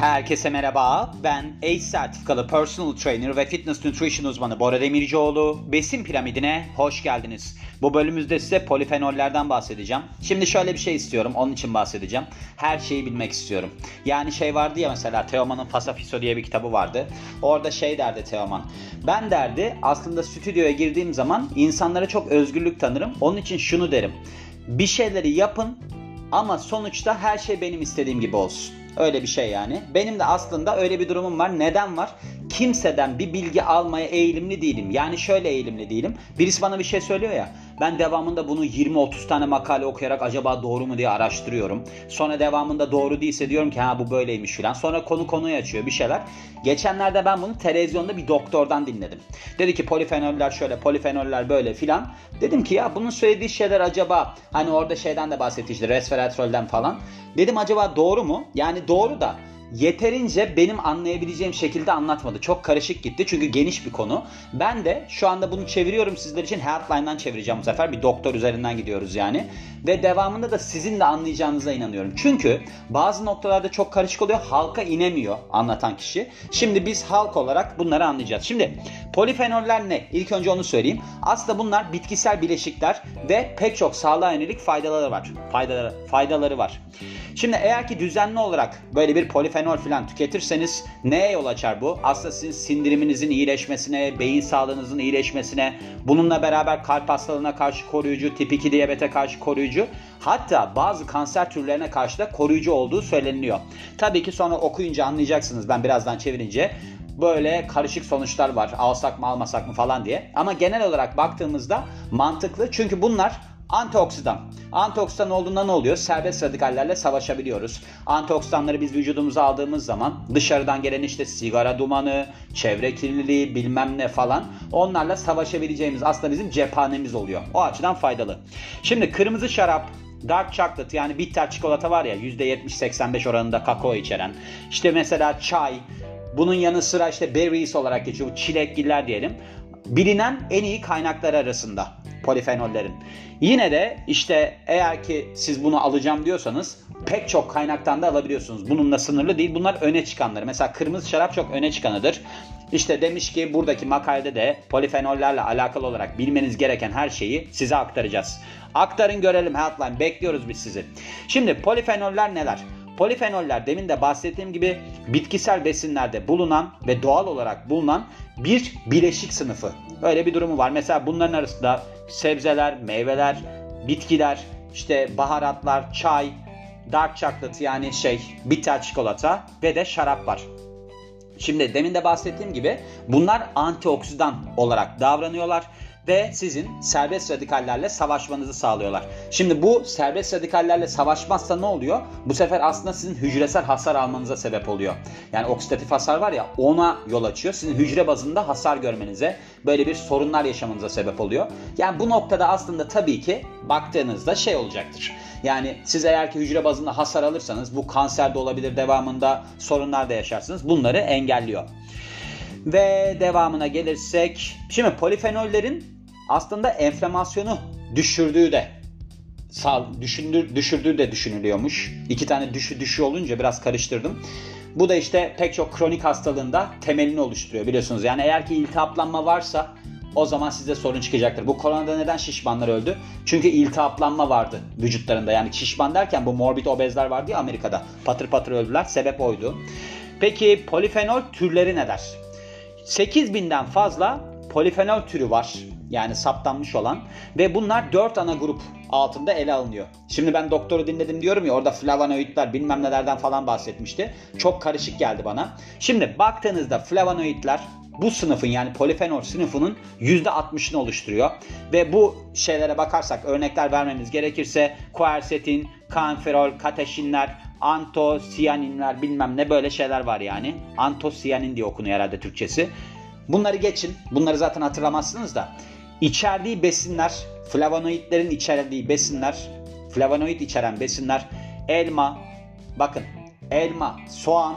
Herkese merhaba. Ben ACE sertifikalı personal trainer ve fitness nutrition uzmanı Bora Demircioğlu. Besin piramidine hoş geldiniz. Bu bölümümüzde size polifenollerden bahsedeceğim. Şimdi şöyle bir şey istiyorum. Onun için bahsedeceğim. Her şeyi bilmek istiyorum. Yani şey vardı ya mesela Teoman'ın Fasafiso diye bir kitabı vardı. Orada şey derdi Teoman. Ben derdi aslında stüdyoya girdiğim zaman insanlara çok özgürlük tanırım. Onun için şunu derim. Bir şeyleri yapın ama sonuçta her şey benim istediğim gibi olsun. Öyle bir şey yani. Benim de aslında öyle bir durumum var. Neden var? Kimseden bir bilgi almaya eğilimli değilim. Yani şöyle eğilimli değilim. Birisi bana bir şey söylüyor ya. Ben devamında bunu 20-30 tane makale okuyarak acaba doğru mu diye araştırıyorum. Sonra devamında doğru değilse diyorum ki ha bu böyleymiş filan. Sonra konu konuyu açıyor bir şeyler. Geçenlerde ben bunu televizyonda bir doktordan dinledim. Dedi ki polifenoller şöyle, polifenoller böyle filan. Dedim ki ya bunun söylediği şeyler acaba hani orada şeyden de bahsetti resveratrolden falan. Dedim acaba doğru mu? Yani doğru da yeterince benim anlayabileceğim şekilde anlatmadı. Çok karışık gitti çünkü geniş bir konu. Ben de şu anda bunu çeviriyorum sizler için. Healthline'dan çevireceğim bu sefer. Bir doktor üzerinden gidiyoruz yani. Ve devamında da sizin de anlayacağınıza inanıyorum. Çünkü bazı noktalarda çok karışık oluyor. Halka inemiyor anlatan kişi. Şimdi biz halk olarak bunları anlayacağız. Şimdi polifenoller ne? İlk önce onu söyleyeyim. Aslında bunlar bitkisel bileşikler ve pek çok sağlığa yönelik faydaları var. Faydaları, faydaları var. Şimdi eğer ki düzenli olarak böyle bir polifenol falan tüketirseniz neye yol açar bu? Aslında sizin sindiriminizin iyileşmesine, beyin sağlığınızın iyileşmesine, bununla beraber kalp hastalığına karşı koruyucu, tip 2 diyabete karşı koruyucu, hatta bazı kanser türlerine karşı da koruyucu olduğu söyleniliyor. Tabii ki sonra okuyunca anlayacaksınız ben birazdan çevirince böyle karışık sonuçlar var. Alsak mı almasak mı falan diye. Ama genel olarak baktığımızda mantıklı. Çünkü bunlar Antioksidan. Antioksidan olduğunda ne oluyor? Serbest radikallerle savaşabiliyoruz. Antioksidanları biz vücudumuza aldığımız zaman dışarıdan gelen işte sigara dumanı, çevre kirliliği bilmem ne falan onlarla savaşabileceğimiz aslında bizim cephanemiz oluyor. O açıdan faydalı. Şimdi kırmızı şarap, Dark chocolate yani bitter çikolata var ya %70-85 oranında kakao içeren. İşte mesela çay, bunun yanı sıra işte berries olarak geçiyor. Çilekgiller diyelim. Bilinen en iyi kaynaklar arasında polifenollerin. Yine de işte eğer ki siz bunu alacağım diyorsanız pek çok kaynaktan da alabiliyorsunuz. Bununla sınırlı değil. Bunlar öne çıkanları. Mesela kırmızı şarap çok öne çıkanıdır. İşte demiş ki buradaki makalede de polifenollerle alakalı olarak bilmeniz gereken her şeyi size aktaracağız. Aktarın görelim Healthline. Bekliyoruz biz sizi. Şimdi polifenoller neler? Polifenoller demin de bahsettiğim gibi bitkisel besinlerde bulunan ve doğal olarak bulunan bir bileşik sınıfı. Öyle bir durumu var. Mesela bunların arasında sebzeler, meyveler, bitkiler, işte baharatlar, çay, dark chocolate yani şey bitter çikolata ve de şarap var. Şimdi demin de bahsettiğim gibi bunlar antioksidan olarak davranıyorlar ve sizin serbest radikallerle savaşmanızı sağlıyorlar. Şimdi bu serbest radikallerle savaşmazsa ne oluyor? Bu sefer aslında sizin hücresel hasar almanıza sebep oluyor. Yani oksidatif hasar var ya ona yol açıyor. Sizin hücre bazında hasar görmenize, böyle bir sorunlar yaşamanıza sebep oluyor. Yani bu noktada aslında tabii ki baktığınızda şey olacaktır. Yani siz eğer ki hücre bazında hasar alırsanız bu kanser de olabilir devamında sorunlar da yaşarsınız. Bunları engelliyor. Ve devamına gelirsek şimdi polifenollerin aslında enflamasyonu düşürdüğü de sağ, düşündür, düşürdüğü de düşünülüyormuş. İki tane düşü düşü olunca biraz karıştırdım. Bu da işte pek çok kronik hastalığında temelini oluşturuyor biliyorsunuz. Yani eğer ki iltihaplanma varsa o zaman size sorun çıkacaktır. Bu koronada neden şişmanlar öldü? Çünkü iltihaplanma vardı vücutlarında. Yani şişman derken bu morbid obezler vardı ya Amerika'da. Patır patır öldüler. Sebep oydu. Peki polifenol türleri neler? 8000'den fazla polifenol türü var yani saptanmış olan ve bunlar 4 ana grup altında ele alınıyor. Şimdi ben doktoru dinledim diyorum ya orada flavonoidler bilmem nelerden falan bahsetmişti. Çok karışık geldi bana. Şimdi baktığınızda flavonoidler bu sınıfın yani polifenol sınıfının %60'ını oluşturuyor. Ve bu şeylere bakarsak örnekler vermemiz gerekirse quercetin, kanferol, kateşinler, antosiyaninler bilmem ne böyle şeyler var yani. Antosiyanin diye okunuyor herhalde Türkçesi. Bunları geçin. Bunları zaten hatırlamazsınız da. İçerdiği besinler, flavonoidlerin içerdiği besinler, flavonoid içeren besinler elma, bakın elma, soğan,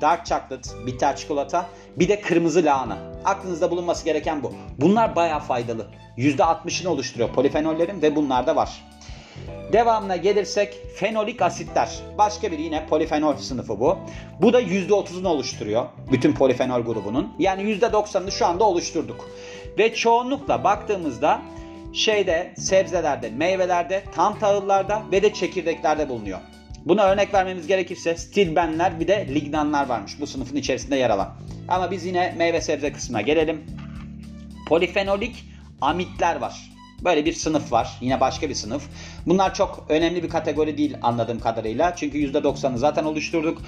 dark chocolate, bitter çikolata, bir de kırmızı lahana. Aklınızda bulunması gereken bu. Bunlar bayağı faydalı. %60'ını oluşturuyor polifenollerin ve bunlar da var. Devamına gelirsek fenolik asitler. Başka bir yine polifenol sınıfı bu. Bu da %30'unu oluşturuyor. Bütün polifenol grubunun. Yani %90'ını şu anda oluşturduk. Ve çoğunlukla baktığımızda şeyde sebzelerde, meyvelerde, tam tahıllarda ve de çekirdeklerde bulunuyor. Buna örnek vermemiz gerekirse stilbenler bir de lignanlar varmış bu sınıfın içerisinde yer alan. Ama biz yine meyve sebze kısmına gelelim. Polifenolik amitler var. Böyle bir sınıf var. Yine başka bir sınıf. Bunlar çok önemli bir kategori değil anladığım kadarıyla. Çünkü %90'ı zaten oluşturduk.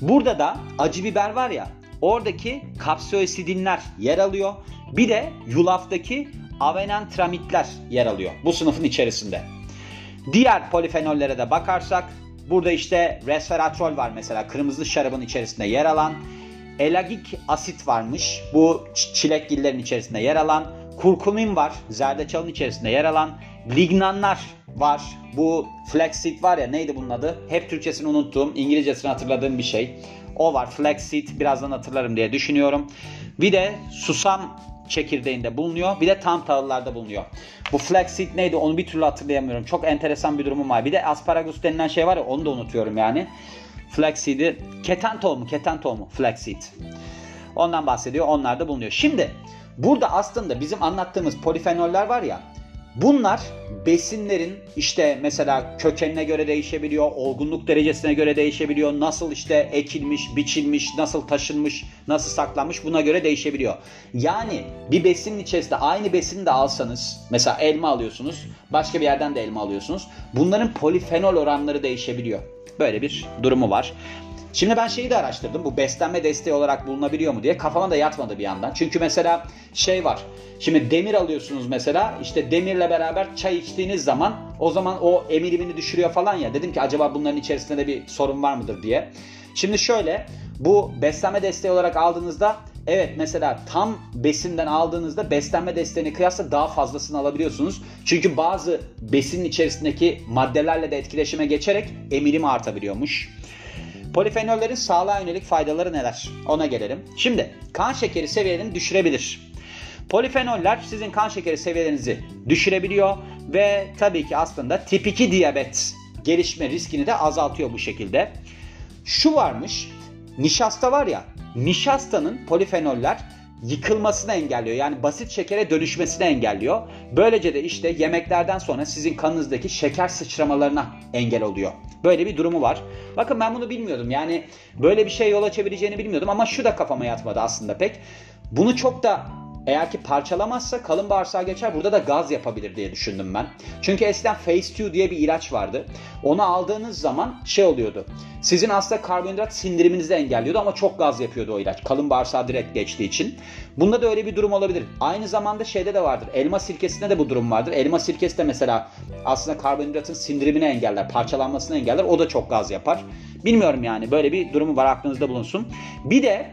Burada da acı biber var ya. Oradaki kapsioesidinler yer alıyor. Bir de yulaftaki avenantramitler yer alıyor. Bu sınıfın içerisinde. Diğer polifenollere de bakarsak burada işte resveratrol var mesela kırmızı şarabın içerisinde yer alan. Elagik asit varmış. Bu çilekgillerin içerisinde yer alan. Kurkumin var. Zerdeçalın içerisinde yer alan. Lignanlar var. Bu flaxseed var ya neydi bunun adı? Hep Türkçesini unuttuğum, İngilizcesini hatırladığım bir şey. O var. Flaxseed birazdan hatırlarım diye düşünüyorum. Bir de susam çekirdeğinde bulunuyor. Bir de tam tahıllarda bulunuyor. Bu flaxseed neydi onu bir türlü hatırlayamıyorum. Çok enteresan bir durumum var. Bir de asparagus denilen şey var ya onu da unutuyorum yani. Flaxseed'i keten tohumu, keten tohumu flaxseed. Ondan bahsediyor. Onlar da bulunuyor. Şimdi burada aslında bizim anlattığımız polifenoller var ya Bunlar besinlerin işte mesela kökenine göre değişebiliyor, olgunluk derecesine göre değişebiliyor, nasıl işte ekilmiş, biçilmiş, nasıl taşınmış, nasıl saklanmış buna göre değişebiliyor. Yani bir besinin içerisinde aynı besini de alsanız, mesela elma alıyorsunuz, başka bir yerden de elma alıyorsunuz. Bunların polifenol oranları değişebiliyor. Böyle bir durumu var. Şimdi ben şeyi de araştırdım. Bu beslenme desteği olarak bulunabiliyor mu diye. Kafama da yatmadı bir yandan. Çünkü mesela şey var. Şimdi demir alıyorsunuz mesela. İşte demirle beraber çay içtiğiniz zaman o zaman o emilimini düşürüyor falan ya. Dedim ki acaba bunların içerisinde de bir sorun var mıdır diye. Şimdi şöyle bu beslenme desteği olarak aldığınızda Evet mesela tam besinden aldığınızda beslenme desteğine kıyasla daha fazlasını alabiliyorsunuz. Çünkü bazı besinin içerisindeki maddelerle de etkileşime geçerek emilim artabiliyormuş. Polifenollerin sağlığa yönelik faydaları neler? Ona gelelim. Şimdi kan şekeri seviyelerini düşürebilir. Polifenoller sizin kan şekeri seviyelerinizi düşürebiliyor ve tabii ki aslında tip 2 diyabet gelişme riskini de azaltıyor bu şekilde. Şu varmış, nişasta var ya, nişastanın polifenoller yıkılmasını engelliyor. Yani basit şekere dönüşmesini engelliyor. Böylece de işte yemeklerden sonra sizin kanınızdaki şeker sıçramalarına engel oluyor. Böyle bir durumu var. Bakın ben bunu bilmiyordum. Yani böyle bir şey yol açabileceğini bilmiyordum ama şu da kafama yatmadı aslında pek. Bunu çok da eğer ki parçalamazsa kalın bağırsağa geçer burada da gaz yapabilir diye düşündüm ben. Çünkü eskiden Phase 2 diye bir ilaç vardı. Onu aldığınız zaman şey oluyordu. Sizin aslında karbonhidrat sindiriminizi engelliyordu ama çok gaz yapıyordu o ilaç. Kalın bağırsağa direkt geçtiği için. Bunda da öyle bir durum olabilir. Aynı zamanda şeyde de vardır. Elma sirkesinde de bu durum vardır. Elma sirkesi de mesela aslında karbonhidratın sindirimini engeller, parçalanmasını engeller. O da çok gaz yapar. Bilmiyorum yani böyle bir durumu var aklınızda bulunsun. Bir de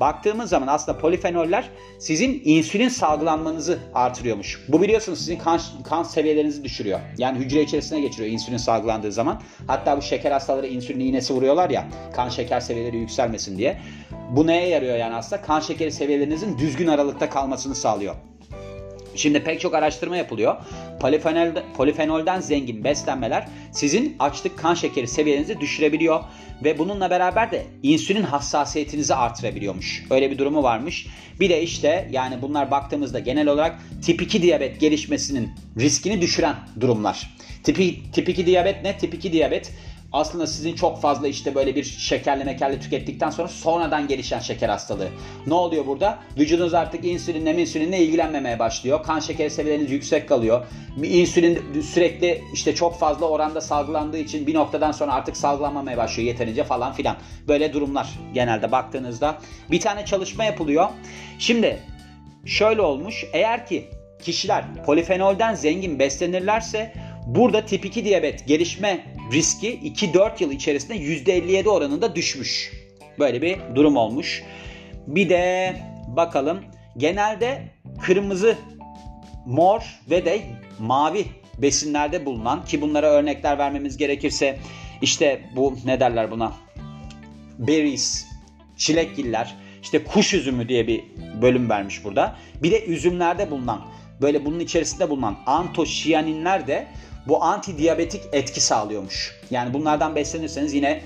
baktığımız zaman aslında polifenoller sizin insülin salgılanmanızı artırıyormuş. Bu biliyorsunuz sizin kan, kan seviyelerinizi düşürüyor. Yani hücre içerisine geçiriyor insülin salgılandığı zaman. Hatta bu şeker hastaları insülin iğnesi vuruyorlar ya kan şeker seviyeleri yükselmesin diye. Bu neye yarıyor yani aslında? Kan şekeri seviyelerinizin düzgün aralıkta kalmasını sağlıyor. Şimdi pek çok araştırma yapılıyor. Polifenol, polifenolden zengin beslenmeler sizin açlık kan şekeri seviyenizi düşürebiliyor ve bununla beraber de insülin hassasiyetinizi artırabiliyormuş. Öyle bir durumu varmış. Bir de işte yani bunlar baktığımızda genel olarak tip 2 diyabet gelişmesinin riskini düşüren durumlar. Tip, tip 2 diyabet ne? Tip 2 diyabet aslında sizin çok fazla işte böyle bir şekerli mekerli tükettikten sonra sonradan gelişen şeker hastalığı. Ne oluyor burada? Vücudunuz artık insülinle insülinle ilgilenmemeye başlıyor. Kan şekeri seviyeleriniz yüksek kalıyor. İnsülin sürekli işte çok fazla oranda salgılandığı için bir noktadan sonra artık salgılanmamaya başlıyor yeterince falan filan. Böyle durumlar genelde baktığınızda. Bir tane çalışma yapılıyor. Şimdi şöyle olmuş. Eğer ki kişiler polifenolden zengin beslenirlerse Burada tip 2 diyabet gelişme riski 2-4 yıl içerisinde %57 oranında düşmüş. Böyle bir durum olmuş. Bir de bakalım genelde kırmızı, mor ve de mavi besinlerde bulunan ki bunlara örnekler vermemiz gerekirse işte bu ne derler buna berries, çilekgiller, işte kuş üzümü diye bir bölüm vermiş burada. Bir de üzümlerde bulunan böyle bunun içerisinde bulunan antosiyaninler de bu antidiyabetik etki sağlıyormuş. Yani bunlardan beslenirseniz yine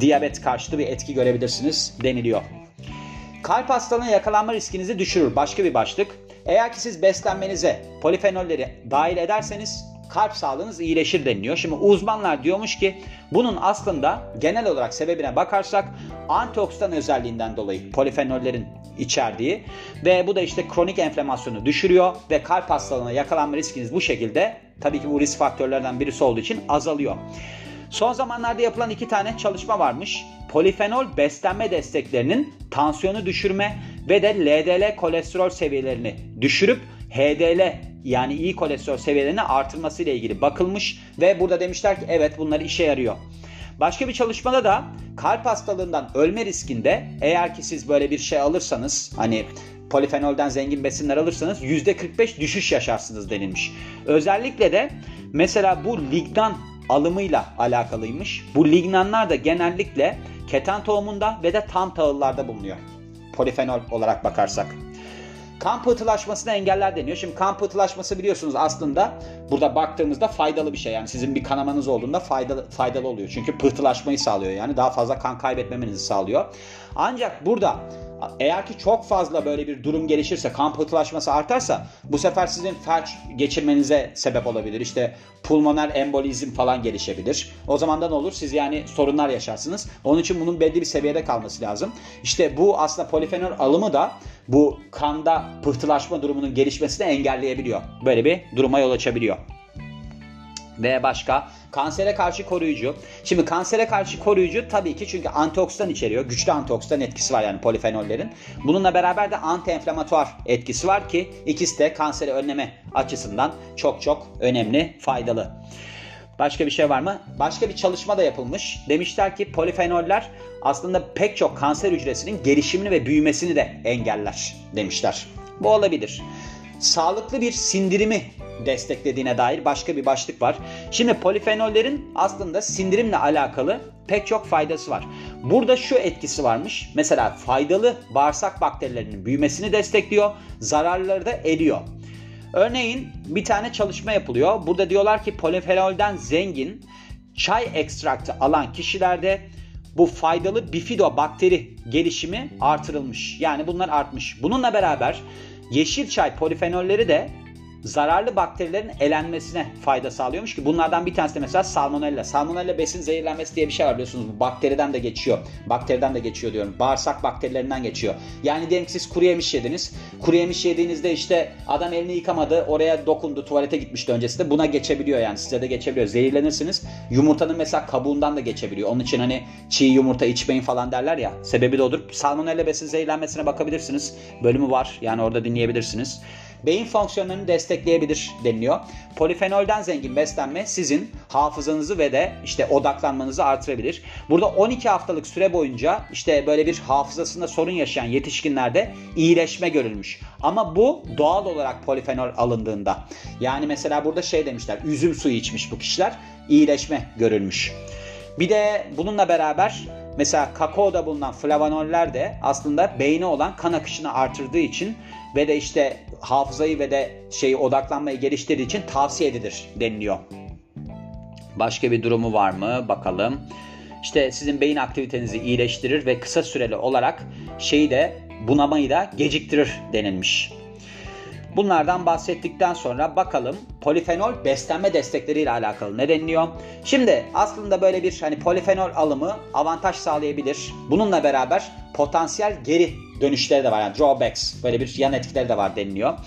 diyabet karşıtı bir etki görebilirsiniz deniliyor. Kalp hastalığına yakalanma riskinizi düşürür. Başka bir başlık. Eğer ki siz beslenmenize polifenolleri dahil ederseniz kalp sağlığınız iyileşir deniliyor. Şimdi uzmanlar diyormuş ki bunun aslında genel olarak sebebine bakarsak antioksidan özelliğinden dolayı polifenollerin içerdiği ve bu da işte kronik enflamasyonu düşürüyor ve kalp hastalığına yakalanma riskiniz bu şekilde tabii ki bu risk faktörlerden birisi olduğu için azalıyor. Son zamanlarda yapılan iki tane çalışma varmış. Polifenol beslenme desteklerinin tansiyonu düşürme ve de LDL kolesterol seviyelerini düşürüp HDL yani iyi kolesterol seviyelerini artırması ile ilgili bakılmış ve burada demişler ki evet bunlar işe yarıyor. Başka bir çalışmada da kalp hastalığından ölme riskinde eğer ki siz böyle bir şey alırsanız hani polifenolden zengin besinler alırsanız %45 düşüş yaşarsınız denilmiş. Özellikle de mesela bu lignan alımıyla alakalıymış. Bu lignanlar da genellikle keten tohumunda ve de tam tahıllarda bulunuyor. Polifenol olarak bakarsak. Kan pıhtılaşmasını engeller deniyor. Şimdi kan pıhtılaşması biliyorsunuz aslında burada baktığımızda faydalı bir şey. Yani sizin bir kanamanız olduğunda faydalı, faydalı oluyor. Çünkü pıhtılaşmayı sağlıyor. Yani daha fazla kan kaybetmemenizi sağlıyor. Ancak burada eğer ki çok fazla böyle bir durum gelişirse, kan pıhtılaşması artarsa bu sefer sizin felç geçirmenize sebep olabilir. İşte pulmoner embolizm falan gelişebilir. O zaman da ne olur? Siz yani sorunlar yaşarsınız. Onun için bunun belli bir seviyede kalması lazım. İşte bu aslında polifenol alımı da bu kanda pıhtılaşma durumunun gelişmesini engelleyebiliyor. Böyle bir duruma yol açabiliyor. Ve başka kansere karşı koruyucu. Şimdi kansere karşı koruyucu tabii ki çünkü antioksidan içeriyor. Güçlü antioksidan etkisi var yani polifenollerin. Bununla beraber de anti-enflamatuar etkisi var ki ikisi de kanseri önleme açısından çok çok önemli, faydalı. Başka bir şey var mı? Başka bir çalışma da yapılmış. Demişler ki polifenoller aslında pek çok kanser hücresinin gelişimini ve büyümesini de engeller demişler. Bu olabilir. Sağlıklı bir sindirimi desteklediğine dair başka bir başlık var. Şimdi polifenollerin aslında sindirimle alakalı pek çok faydası var. Burada şu etkisi varmış. Mesela faydalı bağırsak bakterilerinin büyümesini destekliyor, zararları da eliyor. Örneğin bir tane çalışma yapılıyor. Burada diyorlar ki polifenolden zengin çay ekstraktı alan kişilerde bu faydalı bifido bakteri gelişimi artırılmış. Yani bunlar artmış. Bununla beraber yeşil çay polifenolleri de zararlı bakterilerin elenmesine fayda sağlıyormuş ki bunlardan bir tanesi de mesela salmonella. Salmonella besin zehirlenmesi diye bir şey var biliyorsunuz. Bu bakteriden de geçiyor. Bakteriden de geçiyor diyorum. Bağırsak bakterilerinden geçiyor. Yani diyelim ki siz kuru yemiş yediniz. Kuru yemiş yediğinizde işte adam elini yıkamadı. Oraya dokundu. Tuvalete gitmişti öncesinde. Buna geçebiliyor yani. Size de geçebiliyor. Zehirlenirsiniz. Yumurtanın mesela kabuğundan da geçebiliyor. Onun için hani çiğ yumurta içmeyin falan derler ya. Sebebi de odur. Salmonella besin zehirlenmesine bakabilirsiniz. Bölümü var. Yani orada dinleyebilirsiniz beyin fonksiyonlarını destekleyebilir deniliyor. Polifenolden zengin beslenme sizin hafızanızı ve de işte odaklanmanızı artırabilir. Burada 12 haftalık süre boyunca işte böyle bir hafızasında sorun yaşayan yetişkinlerde iyileşme görülmüş. Ama bu doğal olarak polifenol alındığında. Yani mesela burada şey demişler üzüm suyu içmiş bu kişiler iyileşme görülmüş. Bir de bununla beraber mesela kakaoda bulunan flavanoller de aslında beyne olan kan akışını artırdığı için ve de işte hafızayı ve de şeyi odaklanmayı geliştirdiği için tavsiye edilir deniliyor. Başka bir durumu var mı? Bakalım. İşte sizin beyin aktivitenizi iyileştirir ve kısa süreli olarak şeyi de bunamayı da geciktirir denilmiş. Bunlardan bahsettikten sonra bakalım polifenol beslenme destekleriyle alakalı ne deniliyor? Şimdi aslında böyle bir hani polifenol alımı avantaj sağlayabilir. Bununla beraber potansiyel geri dönüşleri de var. Yani drawbacks böyle bir yan etkileri de var deniliyor.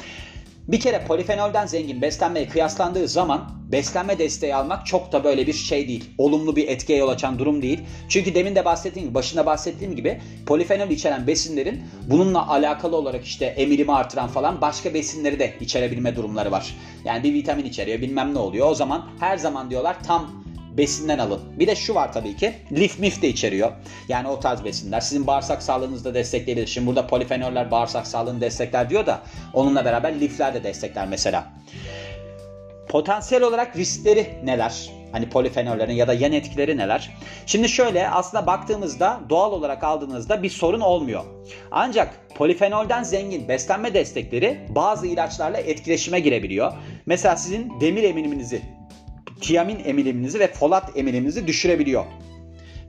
Bir kere polifenolden zengin beslenmeye kıyaslandığı zaman beslenme desteği almak çok da böyle bir şey değil. Olumlu bir etkiye yol açan durum değil. Çünkü demin de bahsettiğim gibi, başında bahsettiğim gibi polifenol içeren besinlerin bununla alakalı olarak işte emirimi artıran falan başka besinleri de içerebilme durumları var. Yani bir vitamin içeriyor bilmem ne oluyor. O zaman her zaman diyorlar tam besinden alın. Bir de şu var tabii ki. Lif mif de içeriyor. Yani o tarz besinler. Sizin bağırsak sağlığınızı da destekleyebilir. Şimdi burada polifenoller bağırsak sağlığını destekler diyor da onunla beraber lifler de destekler mesela. Potansiyel olarak riskleri neler? Hani polifenollerin ya da yan etkileri neler? Şimdi şöyle aslında baktığımızda doğal olarak aldığınızda bir sorun olmuyor. Ancak polifenolden zengin beslenme destekleri bazı ilaçlarla etkileşime girebiliyor. Mesela sizin demir eminiminizi tiamin emiliminizi ve folat emiliminizi düşürebiliyor.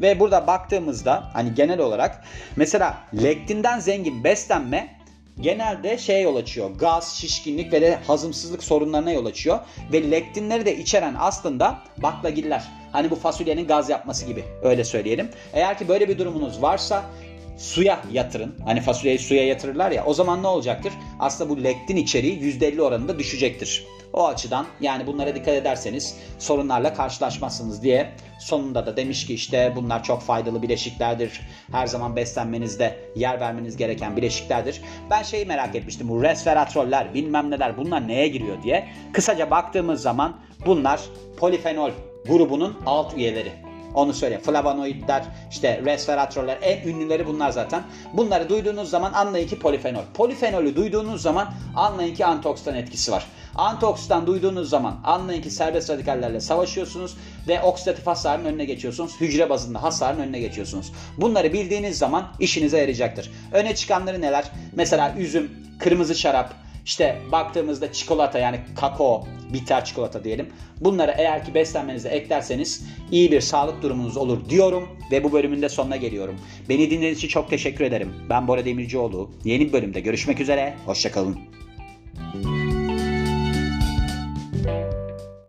Ve burada baktığımızda hani genel olarak mesela lektinden zengin beslenme genelde şeye yol açıyor. Gaz, şişkinlik ve de hazımsızlık sorunlarına yol açıyor. Ve lektinleri de içeren aslında baklagiller. Hani bu fasulyenin gaz yapması gibi öyle söyleyelim. Eğer ki böyle bir durumunuz varsa suya yatırın. Hani fasulyeyi suya yatırırlar ya o zaman ne olacaktır? Aslında bu lektin içeriği %50 oranında düşecektir. O açıdan yani bunlara dikkat ederseniz sorunlarla karşılaşmazsınız diye sonunda da demiş ki işte bunlar çok faydalı bileşiklerdir. Her zaman beslenmenizde yer vermeniz gereken bileşiklerdir. Ben şeyi merak etmiştim bu resveratroller bilmem neler bunlar neye giriyor diye. Kısaca baktığımız zaman bunlar polifenol grubunun alt üyeleri. Onu söyle. Flavonoidler, işte resveratroller en ünlüleri bunlar zaten. Bunları duyduğunuz zaman anlayın ki polifenol. Polifenolü duyduğunuz zaman anlayın ki antioksidan etkisi var. Antioksidan duyduğunuz zaman anlayın ki serbest radikallerle savaşıyorsunuz ve oksidatif hasarın önüne geçiyorsunuz. Hücre bazında hasarın önüne geçiyorsunuz. Bunları bildiğiniz zaman işinize yarayacaktır. Öne çıkanları neler? Mesela üzüm, kırmızı şarap, işte baktığımızda çikolata yani kakao, bitter çikolata diyelim. Bunları eğer ki beslenmenize eklerseniz iyi bir sağlık durumunuz olur diyorum ve bu bölümün de sonuna geliyorum. Beni dinlediğiniz için çok teşekkür ederim. Ben Bora Demircioğlu. Yeni bir bölümde görüşmek üzere. Hoşçakalın.